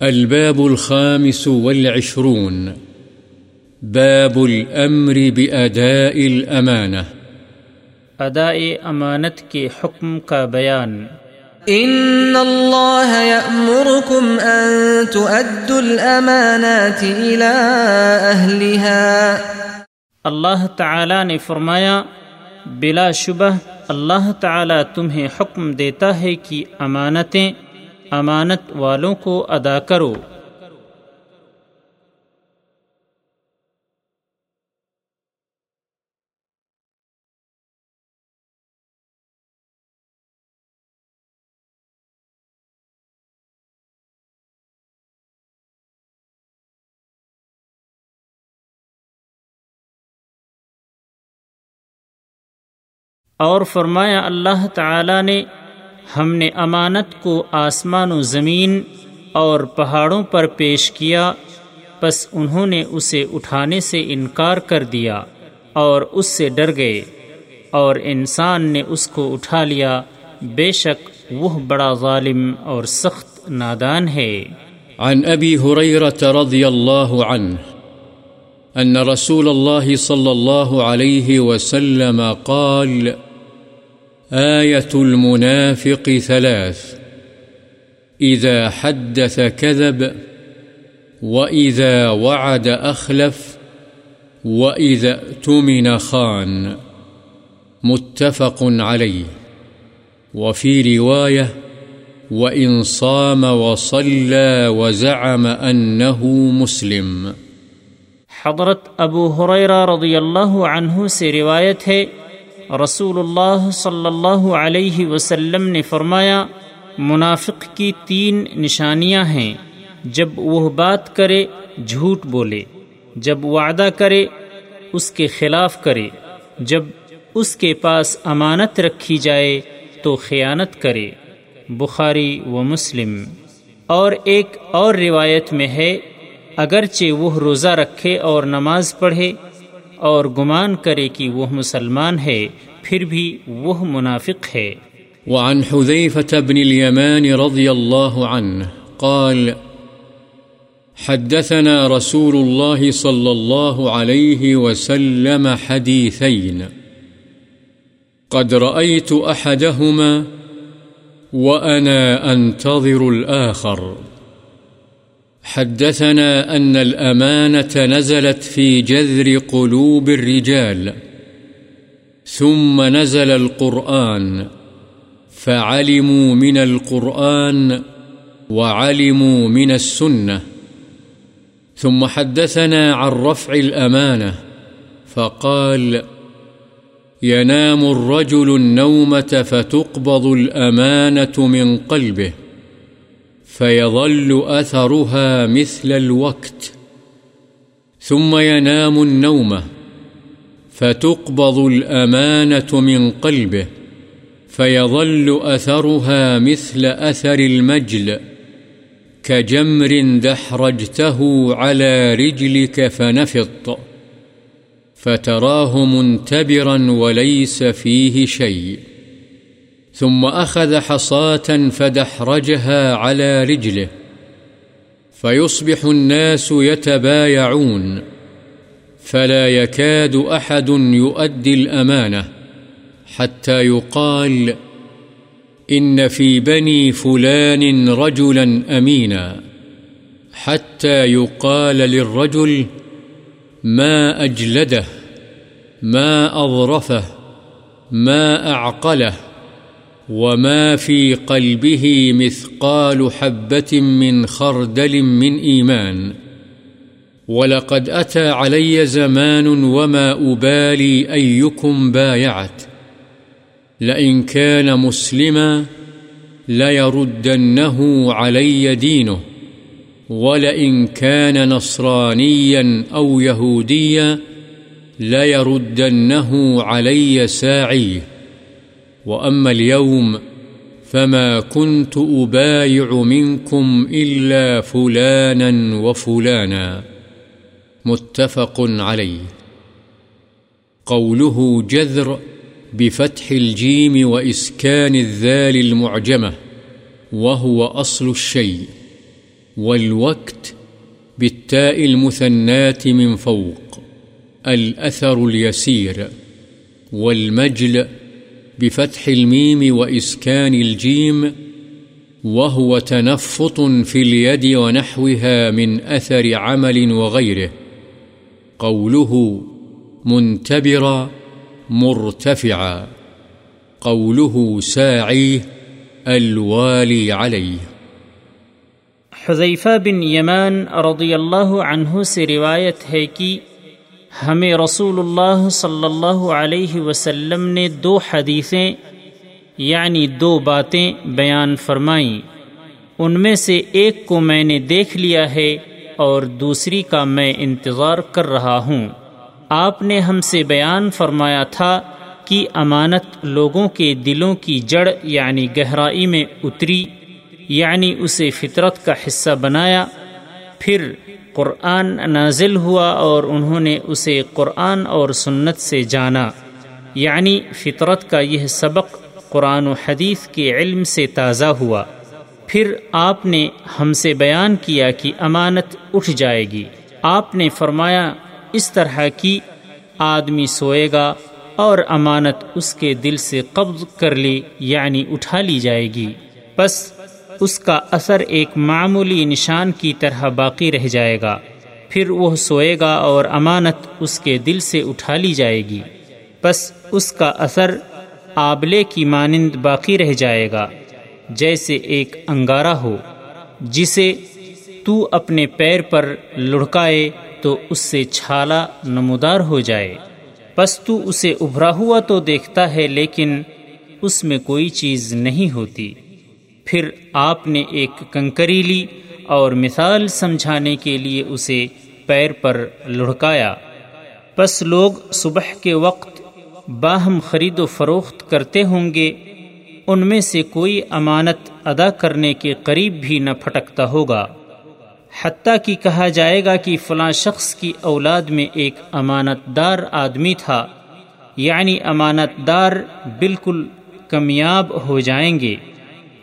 الباب الخامس والعشرون. باب الأمر بأداء الأمانة. اداء امانت کے حکم کا بیان۔ إن الله يأمركم أن تؤدوا الأمانات إلى أهلها اللہ تعالی نے فرمایا بلا شبہ اللہ تعالی تمہیں حکم دیتا ہے کہ امانتیں امانت والوں کو ادا کرو۔ اور فرمایا اللہ تعالی نے ہم نے امانت کو آسمان و زمین اور پہاڑوں پر پیش کیا بس انہوں نے اسے اٹھانے سے انکار کر دیا اور اس سے ڈر گئے اور انسان نے اس کو اٹھا لیا۔ بے شک وہ بڑا ظالم اور سخت نادان ہے۔ عن أبي هريرة رضي الله عنه أن رسول الله صلى الله عليه وسلم قال آية المنافق ثلاث. إذا حدث كذب، وإذا وعد أخلف، وإذا اؤتمن خان. متفق عليه. وفي رواية، وإن صام وصلى وزعم أنه مسلم. حضرت ابو حریرہ رضی اللہ عنہ سے روایت ہے رسول اللہ صلی اللہ علیہ وسلم نے فرمایا منافق کی تین نشانیاں ہیں جب وہ بات کرے جھوٹ بولے جب وعدہ کرے اس کے خلاف کرے جب اس کے پاس امانت رکھی جائے تو خیانت کرے بخاری و مسلم اور ایک اور روایت میں ہے، اگرچہ وہ روزہ رکھے اور نماز پڑھے اور گمان کرے کہ وہ مسلمان ہے، پھر بھی وہ منافق ہے۔ وعن حذيفة بن اليمان رضي الله عنه قال، حدثنا رسول الله صلى الله عليه وسلم حديثين قد رأيت أحدهما وأنا أنتظر الآخر حدثنا أن الأمانة نزلت في جذر قلوب الرجال، ثم نزل القرآن، فعلموا من القرآن وعلموا من السنة. ثم حدثنا عن رفع الأمانة، فقال ينام الرجل النومة فتقبض الأمانة من قلبه. فيظل أثرها مثل الوقت، ثم ينام النومة فتقبض الأمانة من قلبه، فيظل أثرها مثل أثر المجل، كجمر دحرجته على رجلك فنفط، فتراه منتبرا وليس فيه شيء. ثم أخذ حصاة فدحرجها على رجله، فيصبح الناس يتبايعون، فلا يكاد أحد يؤدي الأمانة حتى يقال إن في بني فلان رجلا أمينا، حتى يقال للرجل ما أجلده، ما أظرفه، ما أعقله. وما في قلبه مثقال حبة من خردل من إيمان ولقد أتى علي زمان وما أبالي أيكم بايعت لئن كان مسلما ليردنه علي دينه ولئن كان نصرانيا أو يهوديا ليردنه علي ساعيه وأما اليوم فما كنت أبايع منكم إلا فلانا وفلانا متفق عليه قوله جذر بفتح الجيم وإسكان الذال المعجمة وهو أصل الشيء والوقت بالتاء المثنات من فوق الأثر اليسير والمجل بفتح الميم وإسكان الجيم، وهو تنفط في اليد ونحوها من أثر عمل وغيره. قوله منتبرا، مرتفعا. قوله ساعي، الوالي عليه. حذیفہ بن یمان رضی اللہ عنہ سے روایت ہے کہ ہمیں رسول اللہ صلی اللہ علیہ وسلم نے دو حدیثیں یعنی دو باتیں بیان فرمائیں۔ ان میں سے ایک کو میں نے دیکھ لیا ہے اور دوسری کا میں انتظار کر رہا ہوں۔ آپ نے ہم سے بیان فرمایا تھا کہ امانت لوگوں کے دلوں کی جڑ یعنی گہرائی میں اتری یعنی اسے فطرت کا حصہ بنایا۔ پھر قرآن نازل ہوا اور انہوں نے اسے قرآن اور سنت سے جانا۔ یعنی فطرت کا یہ سبق قرآن و حدیث کے علم سے تازہ ہوا۔ پھر آپ نے ہم سے بیان کیا کہ امانت اٹھ جائے گی۔ آپ نے فرمایا، اس طرح کی آدمی سوئے گا اور امانت اس کے دل سے قبض کر لی یعنی اٹھا لی جائے گی۔ بس اس کا اثر ایک معمولی نشان کی طرح باقی رہ جائے گا۔ پھر وہ سوئے گا اور امانت اس کے دل سے اٹھا لی جائے گی۔ بس اس کا اثر آبلے کی مانند باقی رہ جائے گا۔ جیسے ایک انگارہ ہو، جسے تو اپنے پیر پر لڑکائے تو اس سے چھالا نمودار ہو جائے۔ بس تو اسے ابھرا ہوا تو دیکھتا ہے لیکن اس میں کوئی چیز نہیں ہوتی۔ پھر آپ نے ایک کنکری لی اور مثال سمجھانے کے لیے اسے پیر پر لڑکایا۔ بس لوگ صبح کے وقت باہم خرید و فروخت کرتے ہوں گے، ان میں سے کوئی امانت ادا کرنے کے قریب بھی نہ پھٹکتا ہوگا۔ حتیٰ کہ کہا جائے گا کہ فلاں شخص کی اولاد میں ایک امانت دار آدمی تھا یعنی امانت دار بالکل کمیاب ہو جائیں گے۔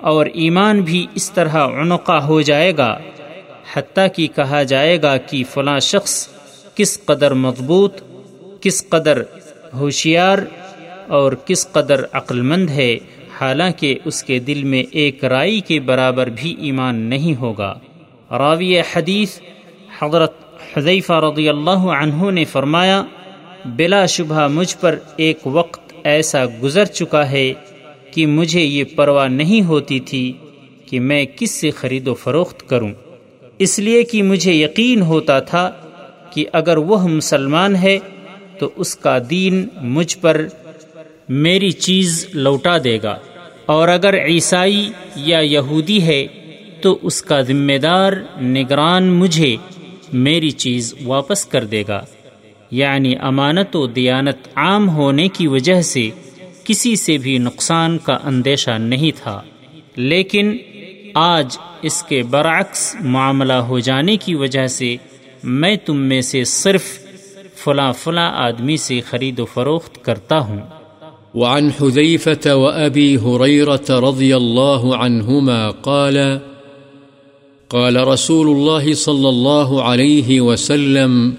اور ایمان بھی اس طرح عنقہ ہو جائے گا، حتیٰ کہ کہا جائے گا کہ فلاں شخص کس قدر مضبوط، کس قدر ہوشیار اور کس قدر عقل مند ہے، حالانکہ اس کے دل میں ایک رائی کے برابر بھی ایمان نہیں ہوگا۔ راوی حدیث حضرت حضیفہ رضی اللہ عنہ نے فرمایا، بلا شبہ مجھ پر ایک وقت ایسا گزر چکا ہے کہ مجھے یہ پرواہ نہیں ہوتی تھی کہ میں کس سے خرید و فروخت کروں۔ اس لیے کہ مجھے یقین ہوتا تھا کہ اگر وہ مسلمان ہے تو اس کا دین مجھ پر میری چیز لوٹا دے گا۔ اور اگر عیسائی یا یہودی ہے تو اس کا ذمہ دار نگران مجھے میری چیز واپس کر دے گا۔ یعنی امانت و دیانت عام ہونے کی وجہ سے کسی سے بھی نقصان کا اندیشہ نہیں تھا۔ لیکن آج اس کے برعکس معاملہ ہو جانے کی وجہ سے میں تم میں سے صرف فلاں فلاں آدمی سے خرید و فروخت کرتا ہوں۔ وعن حذيفة وأبي هريرة رضي الله عنهما قال قال رسول الله صلى الله عليه وسلم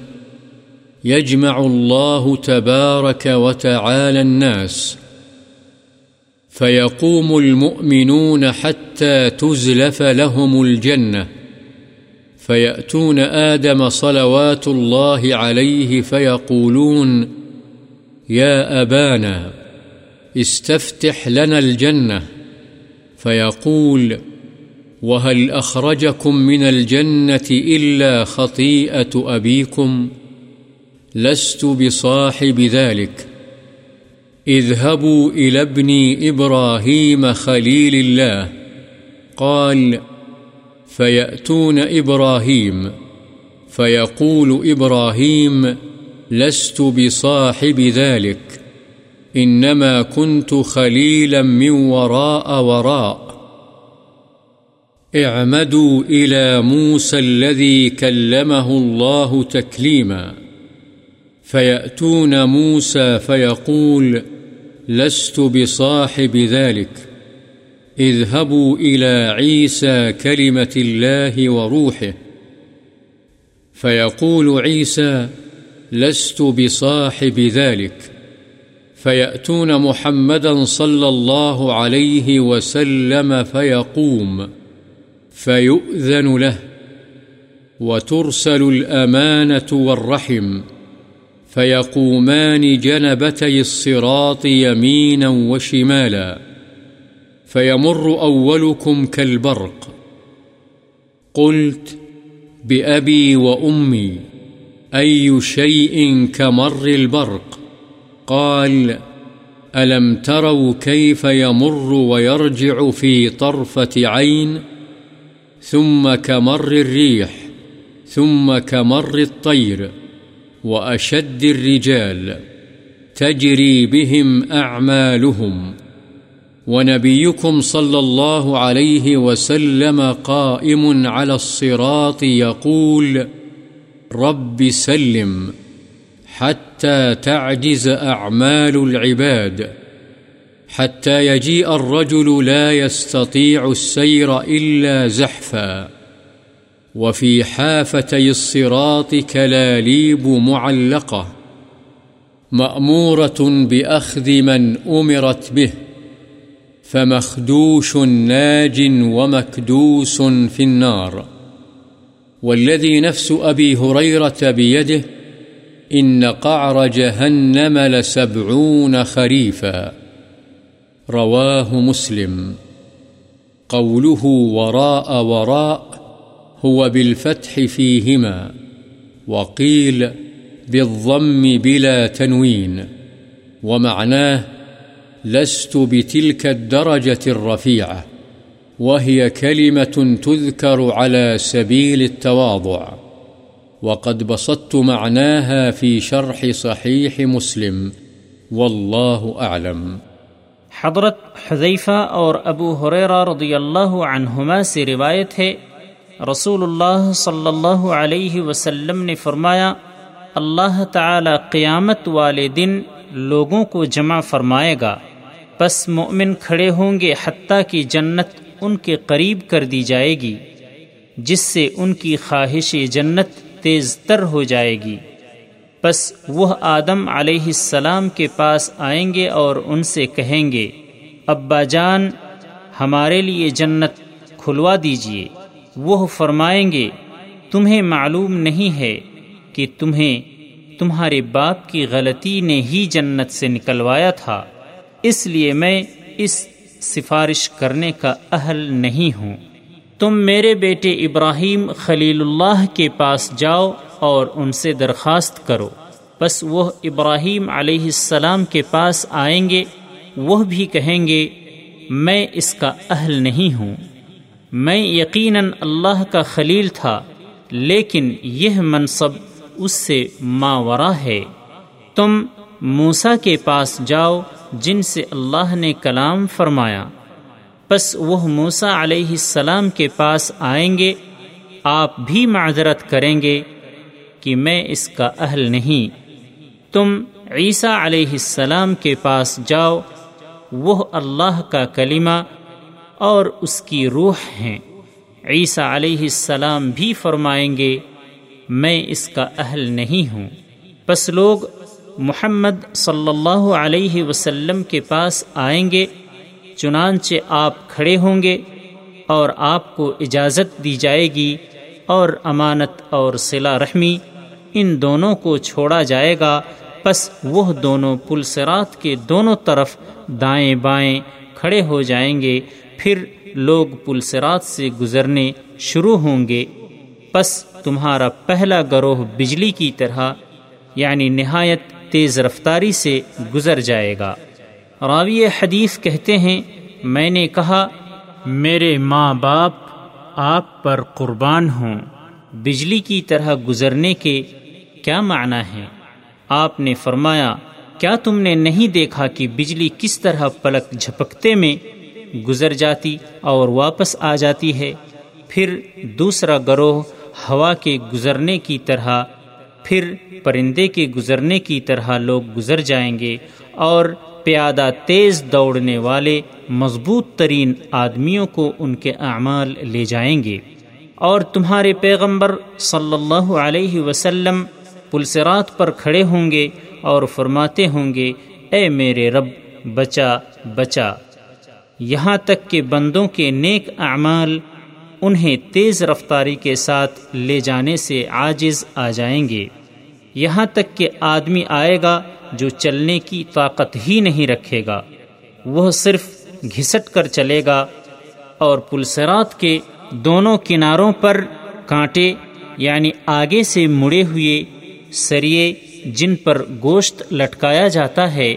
يجمع الله تبارك وتعالى الناس۔ فيقوم المؤمنون حتى تزلف لهم الجنة. فيأتون آدم صلوات الله عليه فيقولون، يا أبانا، استفتح لنا الجنة. فيقول، وهل أخرجكم من الجنة إلا خطيئة أبيكم؟ لست بصاحب ذلك. اذهبوا إلى ابن إبراهيم خليل الله. قال، فيأتون إبراهيم. فيقول إبراهيم، لست بصاحب ذلك. إنما كنت خليلا من وراء وراء. اعمدوا إلى موسى الذي كلمه الله تكليما. فيأتون موسى فيقول لست بصاحب ذلك. اذهبوا إلى عيسى كلمة الله وروحه. فيقول عيسى لست بصاحب ذلك. فيأتون محمدا صلى الله عليه وسلم فيقوم. فيؤذن له. وترسل الأمانة والرحم. فيقومان جنبتي الصراط يمينا وشمالا فيمر أولكم كالبرق. قلت بأبي وأمي، أي شيء كمر البرق؟ قال ألم تروا كيف يمر ويرجع في طرفة عين؟ ثم كمر الريح، ثم كمر الطير. وأشد الرجال تجري بهم أعمالهم ونبيكم صلى الله عليه وسلم قائم على الصراط يقول رب سلم حتى تعجز أعمال العباد حتى يجيء الرجل لا يستطيع السير إلا زحفا وفي حافتي الصراط كلاليب معلقة مأمورة بأخذ من أمرت به، فمخدوش ناج ومكدوس في النار. والذي نفس أبي هريرة بيده، إن قعر جهنم لسبعون خريفا. رواه مسلم. قوله وراء وراء هو بالفتح فيهما وقيل بالضم بلا تنوين، ومعناه لست بتلك الدرجة الرفيعة، وهي كلمة تذكر على سبيل التواضع، وقد بسطت معناها في شرح صحيح مسلم، والله أعلم. حضرت حذیفہ اور ابو حریرہ رضی اللہ عنہما سے روایت ہے رسول اللہ صلی اللہ علیہ وسلم نے فرمایا اللہ تعالی قیامت والے دن لوگوں کو جمع فرمائے گا پس مومن کھڑے ہوں گے حتیٰ کی جنت ان کے قریب کر دی جائے گی جس سے ان کی خواہش جنت تیز تر ہو جائے گی بس وہ آدم علیہ السلام کے پاس آئیں گے اور ان سے کہیں گے ابا جان ہمارے لیے جنت کھلوا دیجیے وہ فرمائیں گے، تمہیں معلوم نہیں ہے کہ تمہیں تمہارے باپ کی غلطی نے ہی جنت سے نکلوایا تھا، اس لیے میں اس سفارش کرنے کا اہل نہیں ہوں۔ تم میرے بیٹے ابراہیم خلیل اللہ کے پاس جاؤ اور ان سے درخواست کرو۔ بس وہ ابراہیم علیہ السلام کے پاس آئیں گے، وہ بھی کہیں گے، میں اس کا اہل نہیں ہوں۔ میں یقیناً اللہ کا خلیل تھا، لیکن یہ منصب اس سے ماورا ہے۔ تم موسا کے پاس جاؤ، جن سے اللہ نے کلام فرمایا۔ بس وہ موسا علیہ السلام کے پاس آئیں گے، آپ بھی معذرت کریں گے کہ میں اس کا اہل نہیں۔ تم عیسیٰ علیہ السلام کے پاس جاؤ، وہ اللہ کا کلمہ اور اس کی روح ہیں۔ عیسیٰ علیہ السلام بھی فرمائیں گے، میں اس کا اہل نہیں ہوں۔ بس لوگ محمد صلی اللہ علیہ وسلم کے پاس آئیں گے، چنانچہ آپ کھڑے ہوں گے اور آپ کو اجازت دی جائے گی اور امانت اور صلہ رحمی ان دونوں کو چھوڑا جائے گا۔ پس وہ دونوں پلسرات کے دونوں طرف دائیں بائیں کھڑے ہو جائیں گے۔ پھر لوگ پلسرات سے گزرنے شروع ہوں گے۔ پس تمہارا پہلا گروہ بجلی کی طرح یعنی نہایت تیز رفتاری سے گزر جائے گا۔ راوی حدیث کہتے ہیں، میں نے کہا، میرے ماں باپ آپ پر قربان ہوں۔ بجلی کی طرح گزرنے کے کیا معنی ہے آپ نے فرمایا، کیا تم نے نہیں دیکھا کہ بجلی کس طرح پلک جھپکتے میں گزر جاتی اور واپس آ جاتی ہے، پھر دوسرا گروہ ہوا کے گزرنے کی طرح، پھر پرندے کے گزرنے کی طرح لوگ گزر جائیں گے اور پیادہ تیز دوڑنے والے مضبوط ترین آدمیوں کو ان کے اعمال لے جائیں گے۔ اور تمہارے پیغمبر صلی اللہ علیہ وسلم پلسرات پر کھڑے ہوں گے اور فرماتے ہوں گے، اے میرے رب، بچا بچا۔ یہاں تک کہ بندوں کے نیک اعمال انہیں تیز رفتاری کے ساتھ لے جانے سے عاجز آ جائیں گے۔ یہاں تک کہ آدمی آئے گا جو چلنے کی طاقت ہی نہیں رکھے گا۔ وہ صرف گھسٹ کر چلے گا اور پلسرات کے دونوں کناروں پر کانٹے یعنی آگے سے مڑے ہوئے سریے جن پر گوشت لٹکایا جاتا ہے،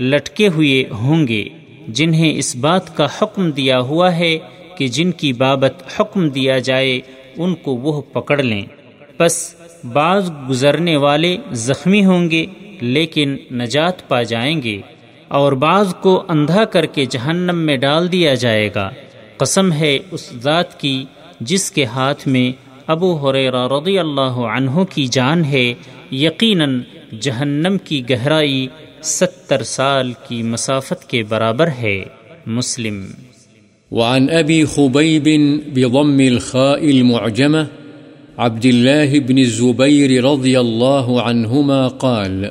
لٹکے ہوئے ہوں گے۔ جنہیں اس بات کا حکم دیا ہوا ہے کہ جن کی بابت حکم دیا جائے، ان کو وہ پکڑ لیں۔ بس بعض گزرنے والے زخمی ہوں گے، لیکن نجات پا جائیں گے۔ اور بعض کو اندھا کر کے جہنم میں ڈال دیا جائے گا۔ قسم ہے اس ذات کی جس کے ہاتھ میں ابو حریرہ رضی اللہ عنہ کی جان ہے، یقیناً جہنم کی گہرائی ستر سال کی مسافت کے برابر ہے۔ مسلم۔ وعن أبي خبيب بضم الخاء المعجمة عبد الله بن الزبير رضي الله عنهما قال،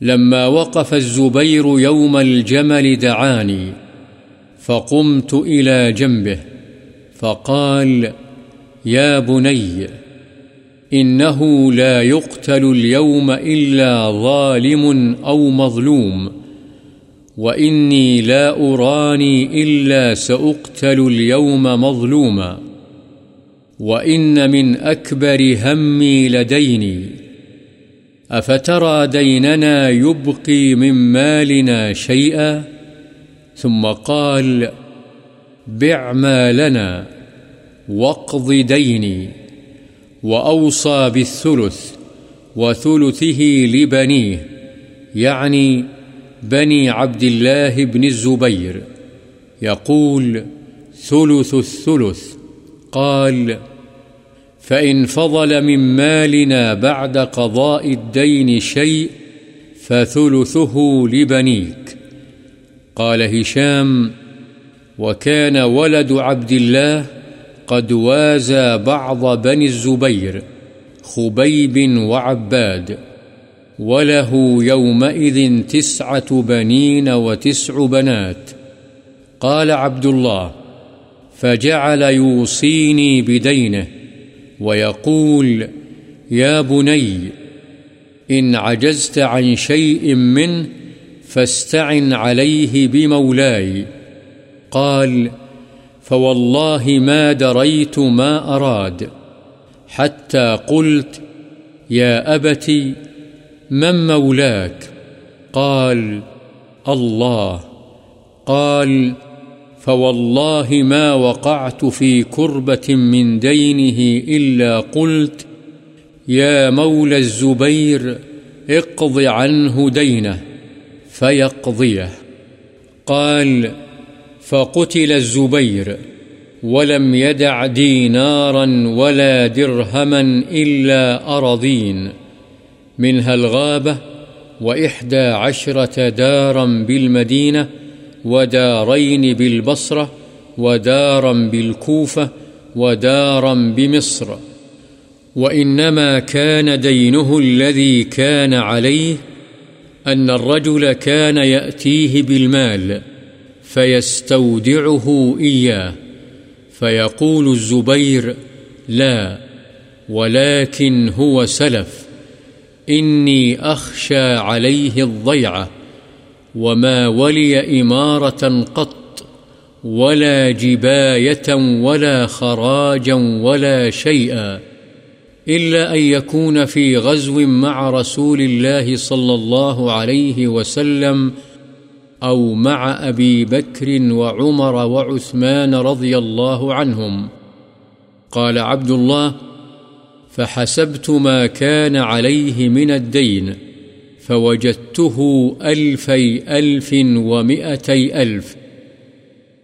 لما وقف الزبير يوم الجمل دعاني فقمت إلى جنبه، فقال يا بني إنه لا يقتل اليوم إلا ظالم أو مظلوم. وإني لا أراني إلا سأقتل اليوم مظلوما. وإن من أكبر همي لديني. أفترى ديننا يبقي من مالنا شيئا؟ ثم قال بع مالنا واقض ديني. وأوصى بالثلث وثلثه لبنيه یعنی يعني بني عبد الله بن الزبير يقول ثلث الثلث، قال فإن فضل من مالنا بعد قضاء الدين شيء فثلثه لبنيك۔ قال هشام وكان ولد عبد الله قد وازى بعض بني الزبير خبيب وعباد وله يومئذ تسعة بنين وتسع بنات قال عبد الله فجعل يوصيني بدينه ويقول يا بني إن عجزت عن شيء منه فاستعن عليه بمولاي قال فوالله ما دريت ما أراد حتى قلت، يا أبتي، من مولاك؟ قال، الله. قال فوالله ما وقعت في كربة من دينه إلا قلت، يا مولى الزبير، اقض عنه دينه، فيقضيه. قال فقتل الزبير ولم يدع دينارا ولا درهما إلا أرضين منها الغابة وإحدى عشرة دارا بالمدينة ودارين بالبصرة ودارا بالكوفة ودارا بمصر. وإنما كان دينه الذي كان عليه أن الرجل كان يأتيه بالمال. فيستودعه إياه. فيقول الزبير، لا، ولكن هو سلف. إني أخشى عليه الضيعة، وما ولي إمارة قط، ولا جباية ولا خراجا ولا شيئا، إلا أن يكون في غزو مع رسول الله صلى الله عليه وسلم وسلم أو مع أبي بكر وعمر وعثمان رضي الله عنهم. قال عبد الله، فحسبت ما كان عليه من الدين، فوجدته ألفي ألف ومئتي ألف.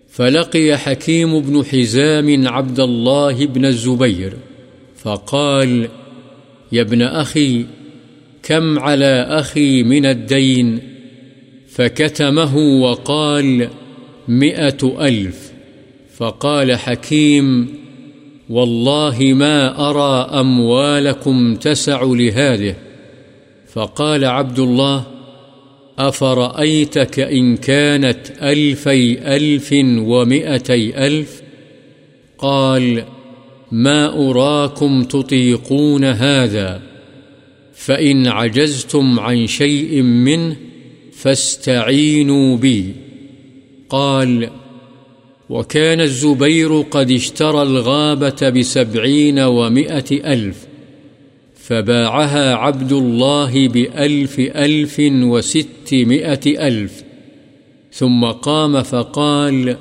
فلقي حكيم بن حزام عبد الله بن الزبير، فقال، يا ابن أخي، كم على أخي من الدين؟ فكتمه وقال مئة ألف. فقال حكيم، والله ما أرى أموالكم تسع لهذه. فقال عبد الله، أفرأيتك إن كانت ألفي ألف ومئتي ألف؟ قال، ما أراكم تطيقون هذا، فإن عجزتم عن شيء منه فاستعينوا بي قال وكان الزبير قد اشترى الغابة بسبعين ومائة ألف، فباعها عبد الله بألف ألف وستمائة ألف، ثم قام فقال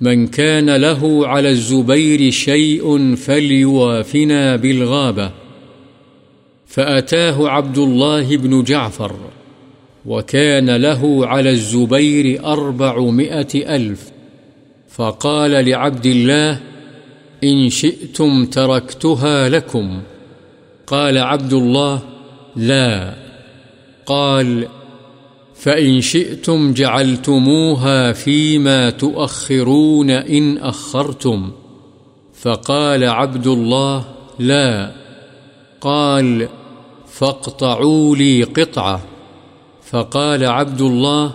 من كان له على الزبير شيء فليوافنا بالغابة. فأتاه عبد الله بن جعفر. وكان له على الزبير أربعمائة ألف. فقال لعبد الله، إن شئتم تركتها لكم. قال عبد الله، لا. قال، فإن شئتم جعلتموها فيما تؤخرون إن أخرتم. فقال عبد الله، لا. قال، فاقطعوا لي قطعة. فقال عبد الله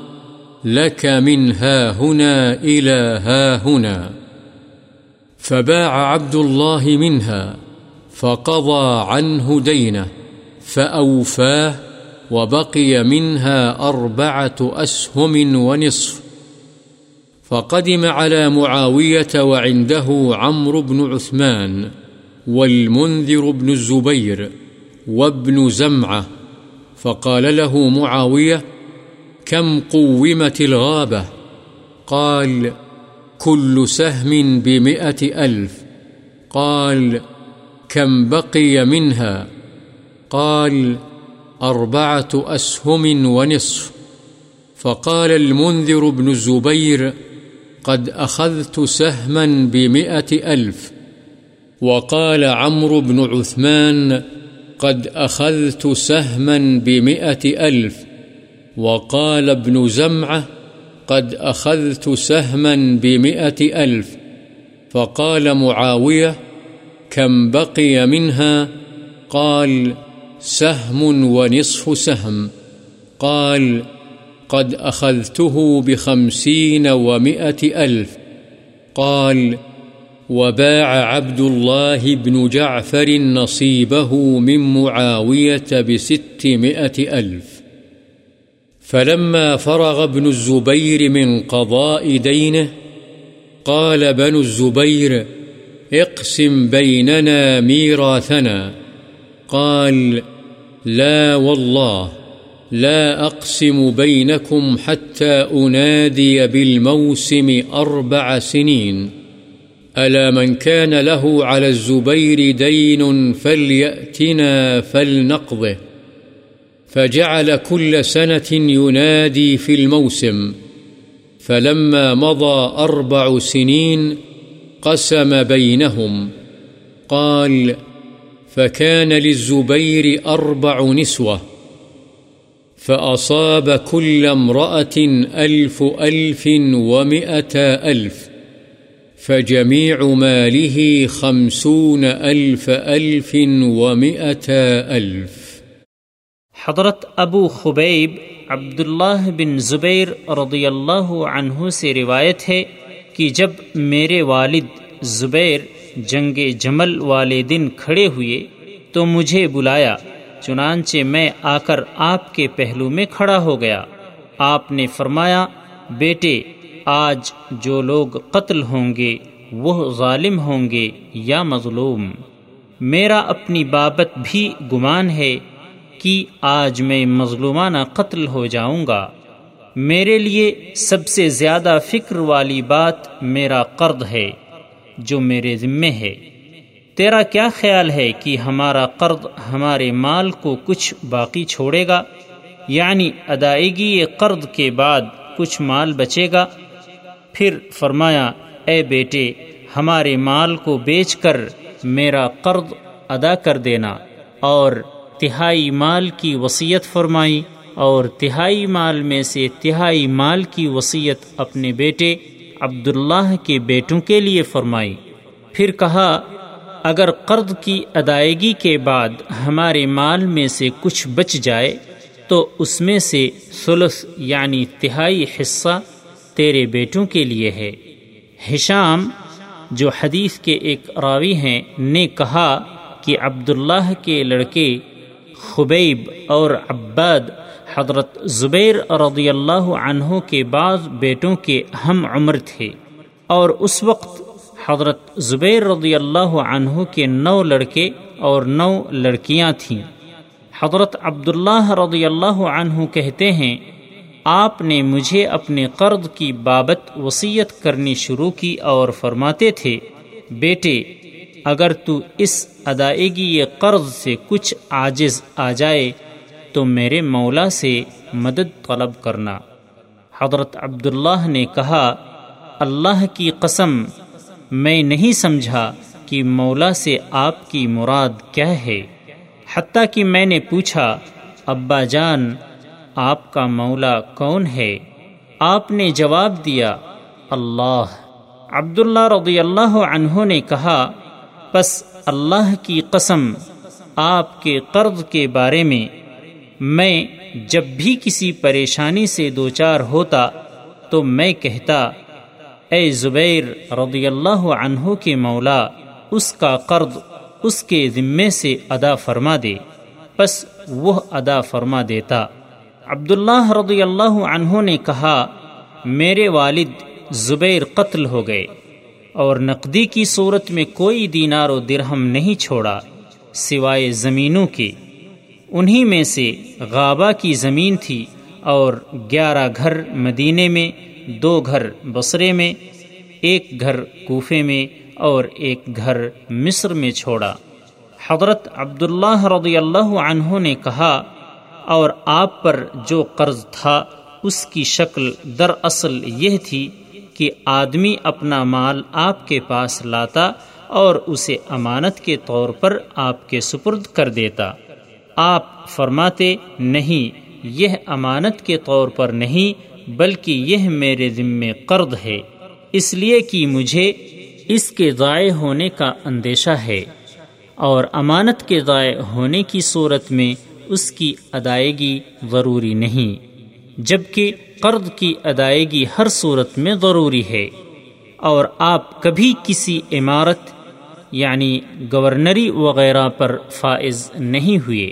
لك من ها هنا إلى ها هنا فباع عبد الله منها فقضى عنه دينه فأوفاه وبقي منها أربعة أسهم ونصف فقدم على معاوية وعنده عمرو بن عثمان والمنذر بن الزبير وابن زمعة فقال له معاوية، كم قومت الغابة؟ قال، كل سهم بمئة ألف. قال، كم بقي منها؟ قال، أربعة أسهم ونصف. فقال المنذر بن الزبير، قد أخذت سهما بمئة ألف. وقال عمرو بن عثمان قد أخذت سهما بمئة ألف، وقال ابن زمعة قد أخذت سهما بمئة ألف، فقال معاوية كم بقي منها؟ قال سهم ونصف سهم. قال قد أخذته بخمسين ومئة ألف. قال وباع عبد الله بن جعفر نصيبه من معاوية بستمائة ألف. فلما فرغ ابن الزبير من قضاء دينه، قال بنو الزبير اقسم بيننا ميراثنا. قال لا والله، لا أقسم بينكم حتى أنادي بالموسم أربع سنين. ألا من كان له على الزبير دين فليأتنا فلنقضه فجعل كل سنة ينادي في الموسم فلما مضى أربع سنين قسم بينهم قال فكان للزبير أربع نسوة فأصاب كل امرأة ألف ألف ومئة ألف فجميع ماله خمسون ألف ألف ومئة ألف. حضرت ابو خبیب عبداللہ بن زبیر رضی اللہ عنہ سے روایت ہے کہ جب میرے والد زبیر جنگ جمل والے دن کھڑے ہوئے تو مجھے بلایا، چنانچہ میں آ کر آپ کے پہلو میں کھڑا ہو گیا۔ آپ نے فرمایا، بیٹے آج جو لوگ قتل ہوں گے، وہ ظالم ہوں گے یا مظلوم۔ میرا اپنی بابت بھی گمان ہے کہ آج میں مظلومانہ قتل ہو جاؤں گا۔ میرے لیے سب سے زیادہ فکر والی بات میرا قرض ہے، جو میرے ذمے ہے۔ تیرا کیا خیال ہے کہ ہمارا قرض ہمارے مال کو کچھ باقی چھوڑے گا؟ یعنی ادائیگی قرض کے بعد کچھ مال بچے گا؟ پھر فرمایا، اے بیٹے، ہمارے مال کو بیچ کر میرا قرض ادا کر دینا۔ اور تہائی مال کی وصیت فرمائی، اور تہائی مال میں سے تہائی مال کی وصیت اپنے بیٹے عبداللہ کے بیٹوں کے لیے فرمائی۔ پھر کہا، اگر قرض کی ادائیگی کے بعد ہمارے مال میں سے کچھ بچ جائے، تو اس میں سے ثلث یعنی تہائی حصہ تیرے بیٹوں کے لیے ہے۔ ہشام، جو حدیث کے ایک راوی ہیں، نے کہا کہ عبداللہ کے لڑکے خبیب اور عباد حضرت زبیر رضی اللہ عنہ کے بعض بیٹوں کے ہم عمر تھے۔ اور اس وقت حضرت زبیر رضی اللہ عنہ کے نو لڑکے اور نو لڑکیاں تھیں۔ حضرت عبداللہ رضی اللہ عنہ کہتے ہیں آپ نے مجھے اپنے قرض کی بابت وصیت کرنی شروع کی اور فرماتے تھے، بیٹے، اگر تو اس ادائیگی قرض سے کچھ عاجز آ جائے تو میرے مولا سے مدد طلب کرنا۔ حضرت عبداللہ نے کہا، اللہ کی قسم، میں نہیں سمجھا کہ مولا سے آپ کی مراد کیا ہے۔ حتیٰ کہ میں نے پوچھا، ابا جان آپ کا مولا کون ہے؟ آپ نے جواب دیا، اللہ۔ عبداللہ رضی اللہ عنہ نے کہا، پس اللہ کی قسم، آپ کے قرض کے بارے میں میں جب بھی کسی پریشانی سے دوچار ہوتا، تو میں کہتا، اے زبیر رضی اللہ عنہ کے مولا، اس کا قرض اس کے ذمے سے ادا فرما دے۔ پس وہ ادا فرما دیتا۔ عبداللہ رضی اللہ عنہ نے کہا، میرے والد زبیر قتل ہو گئے اور نقدی کی صورت میں کوئی دینار و درہم نہیں چھوڑا سوائے زمینوں کے۔ انہی میں سے غابہ کی زمین تھی اور گیارہ گھر مدینے میں، دو گھر بصرے میں، ایک گھر کوفے میں اور ایک گھر مصر میں چھوڑا۔ حضرت عبداللہ رضی اللہ عنہ نے کہا اور آپ پر جو قرض تھا، اس کی شکل در اصل یہ تھی کہ آدمی اپنا مال آپ کے پاس لاتا اور اسے امانت کے طور پر آپ کے سپرد کر دیتا۔ آپ فرماتے، نہیں، یہ امانت کے طور پر نہیں، بلکہ یہ میرے ذمے قرض ہے۔ اس لیے کہ مجھے اس کے ضائع ہونے کا اندیشہ ہے۔ اور امانت کے ضائع ہونے کی صورت میں اس کی ادائیگی ضروری نہیں، جبکہ قرض کی ادائیگی ہر صورت میں ضروری ہے۔ اور آپ کبھی کسی عمارت یعنی گورنری وغیرہ پر فائز نہیں ہوئے۔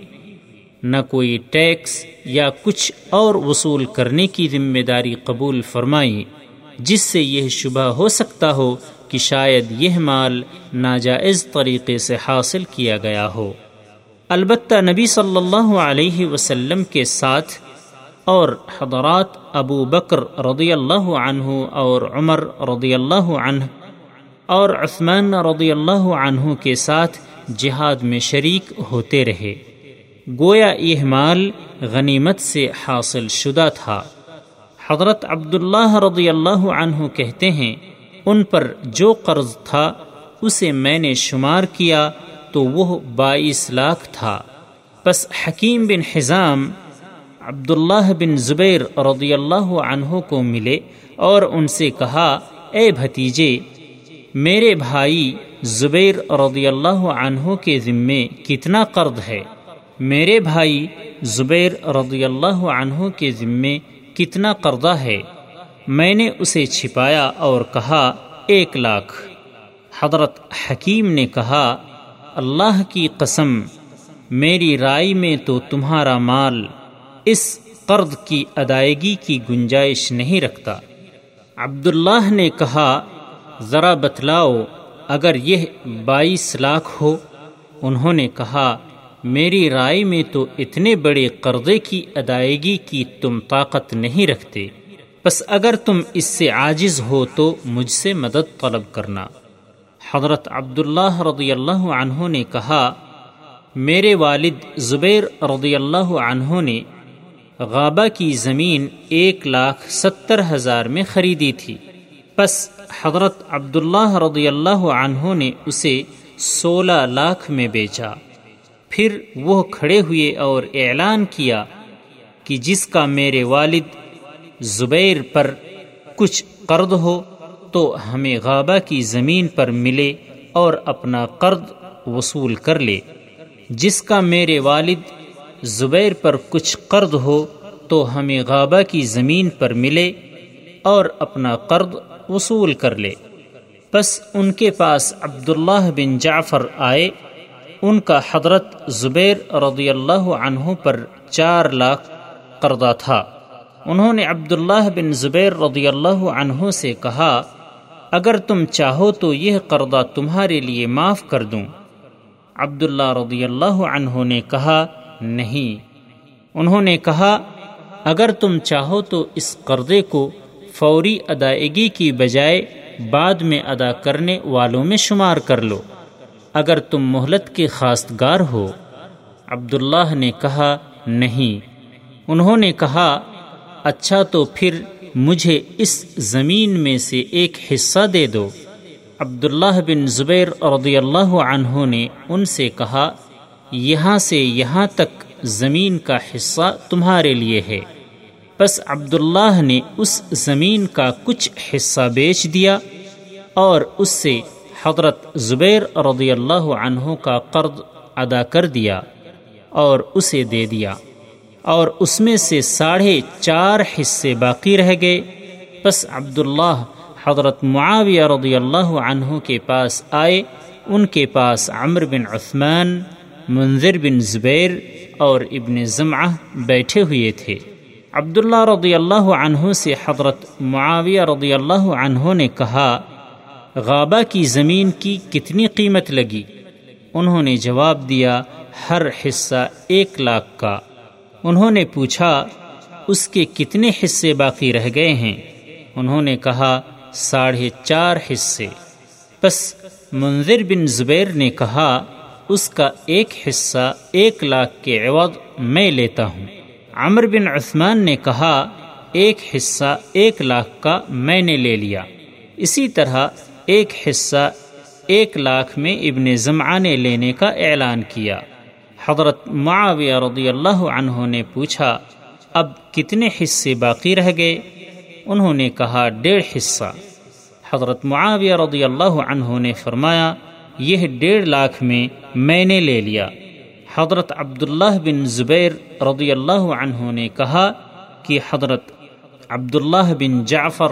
نہ کوئی ٹیکس یا کچھ اور وصول کرنے کی ذمہ داری قبول فرمائی جس سے یہ شبہ ہو سکتا ہو کہ شاید یہ مال ناجائز طریقے سے حاصل کیا گیا ہو۔ البتہ نبی صلی اللہ علیہ وسلم کے ساتھ اور حضرات ابو بکر رضی اللہ عنہ اور عمر رضی اللہ عنہ اور عثمان رضی اللہ عنہ کے ساتھ جہاد میں شریک ہوتے رہے۔ گویا یہ مال غنیمت سے حاصل شدہ تھا۔ حضرت عبداللہ رضی اللہ عنہ کہتے ہیں، ان پر جو قرض تھا، اسے میں نے شمار کیا تو وہ بائیس لاکھ تھا۔ پس حکیم بن حزام، عبداللہ بن زبیر رضی اللہ عنہ کو ملے اور ان سے کہا، اے بھتیجے، میرے بھائی زبیر رضی اللہ عنہ کے ذمے کتنا قرض ہے؟ میرے بھائی زبیر رضی اللہ عنہ کے ذمے کتنا قرضہ ہے؟ میں نے اسے چھپایا اور کہا، ایک لاکھ۔ حضرت حکیم نے کہا اللہ کی قسم، میری رائے میں تو تمہارا مال اس قرض کی ادائیگی کی گنجائش نہیں رکھتا۔ عبداللہ نے کہا، ذرا بتلاؤ، اگر یہ بائیس لاکھ ہو؟ انہوں نے کہا، میری رائے میں تو اتنے بڑے قرضے کی ادائیگی کی تم طاقت نہیں رکھتے۔ بس اگر تم اس سے عاجز ہو تو مجھ سے مدد طلب کرنا۔ حضرت عبداللہ رضی اللہ عنہ نے کہا، میرے والد زبیر رضی اللہ عنہ نے غابہ کی زمین ایک لاکھ ستر ہزار میں خریدی تھی۔ پس حضرت عبداللہ رضی اللہ عنہ نے اسے سولہ لاکھ میں بیچا۔ پھر وہ کھڑے ہوئے اور اعلان کیا کہ جس کا میرے والد زبیر پر کچھ قرض ہو تو ہمیں غابہ کی زمین پر ملے اور اپنا قرض وصول کر لے۔ جس کا میرے والد زبیر پر کچھ قرض ہو تو ہمیں غابہ کی زمین پر ملے اور اپنا قرض وصول کر لے۔ بس ان کے پاس عبداللہ بن جعفر آئے۔ ان کا حضرت زبیر رضی اللہ عنہ پر چار لاکھ قرضہ تھا۔ انہوں نے عبداللہ بن زبیر رضی اللہ عنہ سے کہا اگر تم چاہو تو یہ قرضہ تمہارے لیے معاف کر دوں۔ عبداللہ رضی اللہ عنہ نے کہا، نہیں۔ انہوں نے کہا، اگر تم چاہو تو اس قرضے کو فوری ادائیگی کی بجائے بعد میں ادا کرنے والوں میں شمار کر لو۔ اگر تم مہلت کے خاصگار ہو۔ عبداللہ نے کہا، نہیں۔ انہوں نے کہا اچھا تو پھر مجھے اس زمین میں سے ایک حصہ دے دو۔ عبداللہ بن زبیر رضی اللہ عنہ نے ان سے کہا، یہاں سے یہاں تک زمین کا حصہ تمہارے لیے ہے۔ بس عبداللہ نے اس زمین کا کچھ حصہ بیچ دیا اور اس سے حضرت زبیر رضی اللہ عنہ کا قرض ادا کر دیا اور اسے دے دیا۔ اور اس میں سے ساڑھے چار حصے باقی رہ گئے۔ بس عبداللہ حضرت معاویہ رضی اللہ عنہ کے پاس آئے۔ ان کے پاس عمر بن عثمان منظر بن زبیر اور ابن ضمعہ بیٹھے ہوئے تھے۔ عبداللہ رضی اللہ عنہ سے حضرت معاویہ رضی اللہ عنہ نے کہا، غابہ کی زمین کی کتنی قیمت لگی؟ انہوں نے جواب دیا، ہر حصہ ایک لاکھ کا۔ انہوں نے پوچھا، اس کے کتنے حصے باقی رہ گئے ہیں؟ انہوں نے کہا، ساڑھے چار حصے۔ بس منظر بن زبیر نے کہا، اس کا ایک حصہ ایک لاکھ کے عوض میں لیتا ہوں۔ عمر بن عثمان نے کہا، ایک حصہ ایک لاکھ کا میں نے لے لیا۔ اسی طرح ایک حصہ ایک لاکھ میں ابن زمعہ نے لینے کا اعلان کیا۔ حضرت معاویہ رضی اللہ عنہ نے پوچھا، اب کتنے حصے باقی رہ گئے؟ انہوں نے کہا، ڈیڑھ حصہ۔ حضرت معاویہ رضی اللہ عنہ نے فرمایا، یہ ڈیڑھ لاکھ میں میں نے لے لیا۔ حضرت عبداللہ بن زبیر رضی اللہ عنہ نے کہا کہ حضرت عبداللہ بن جعفر،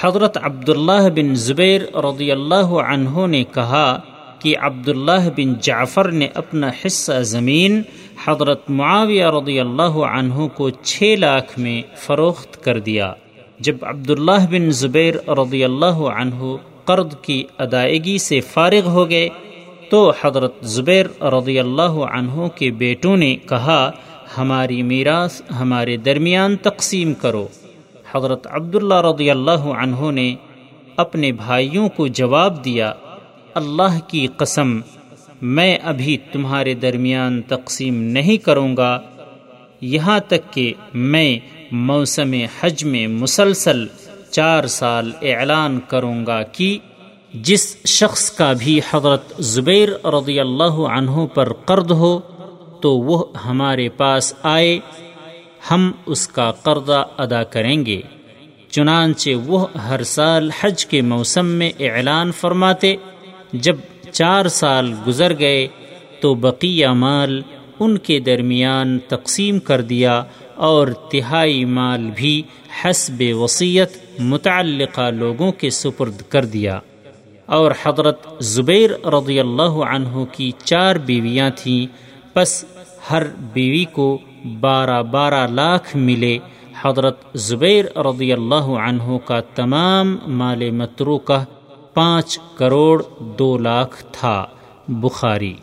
حضرت عبداللہ بن زبیر رضی اللہ عنہ نے کہا کہ عبداللہ بن جعفر نے اپنا حصہ زمین حضرت معاویہ رضی اللہ عنہ کو چھ لاکھ میں فروخت کر دیا۔ جب عبداللہ بن زبیر رضی اللہ عنہ قرض کی ادائیگی سے فارغ ہو گئے، تو حضرت زبیر رضی اللہ عنہ کے بیٹوں نے کہا، ہماری میراث ہمارے درمیان تقسیم کرو۔ حضرت عبداللہ رضی اللہ عنہ نے اپنے بھائیوں کو جواب دیا اللہ کی قسم، میں ابھی تمہارے درمیان تقسیم نہیں کروں گا۔ یہاں تک کہ میں موسم حج میں مسلسل چار سال اعلان کروں گا کہ جس شخص کا بھی حضرت زبیر رضی اللہ عنہ پر قرض ہو، تو وہ ہمارے پاس آئے، ہم اس کا قرضہ ادا کریں گے۔ چنانچہ وہ ہر سال حج کے موسم میں اعلان فرماتے جب چار سال گزر گئے تو بقیہ مال ان کے درمیان تقسیم کر دیا اور تہائی مال بھی حسب وصیت متعلقہ لوگوں کے سپرد کر دیا۔ اور حضرت زبیر رضی اللہ عنہ کی چار بیویاں تھیں۔ پس ہر بیوی کو بارہ بارہ لاکھ ملے۔ حضرت زبیر رضی اللہ عنہ کا تمام مال متروکہ پانچ کروڑ دو لاکھ تھا بخاری۔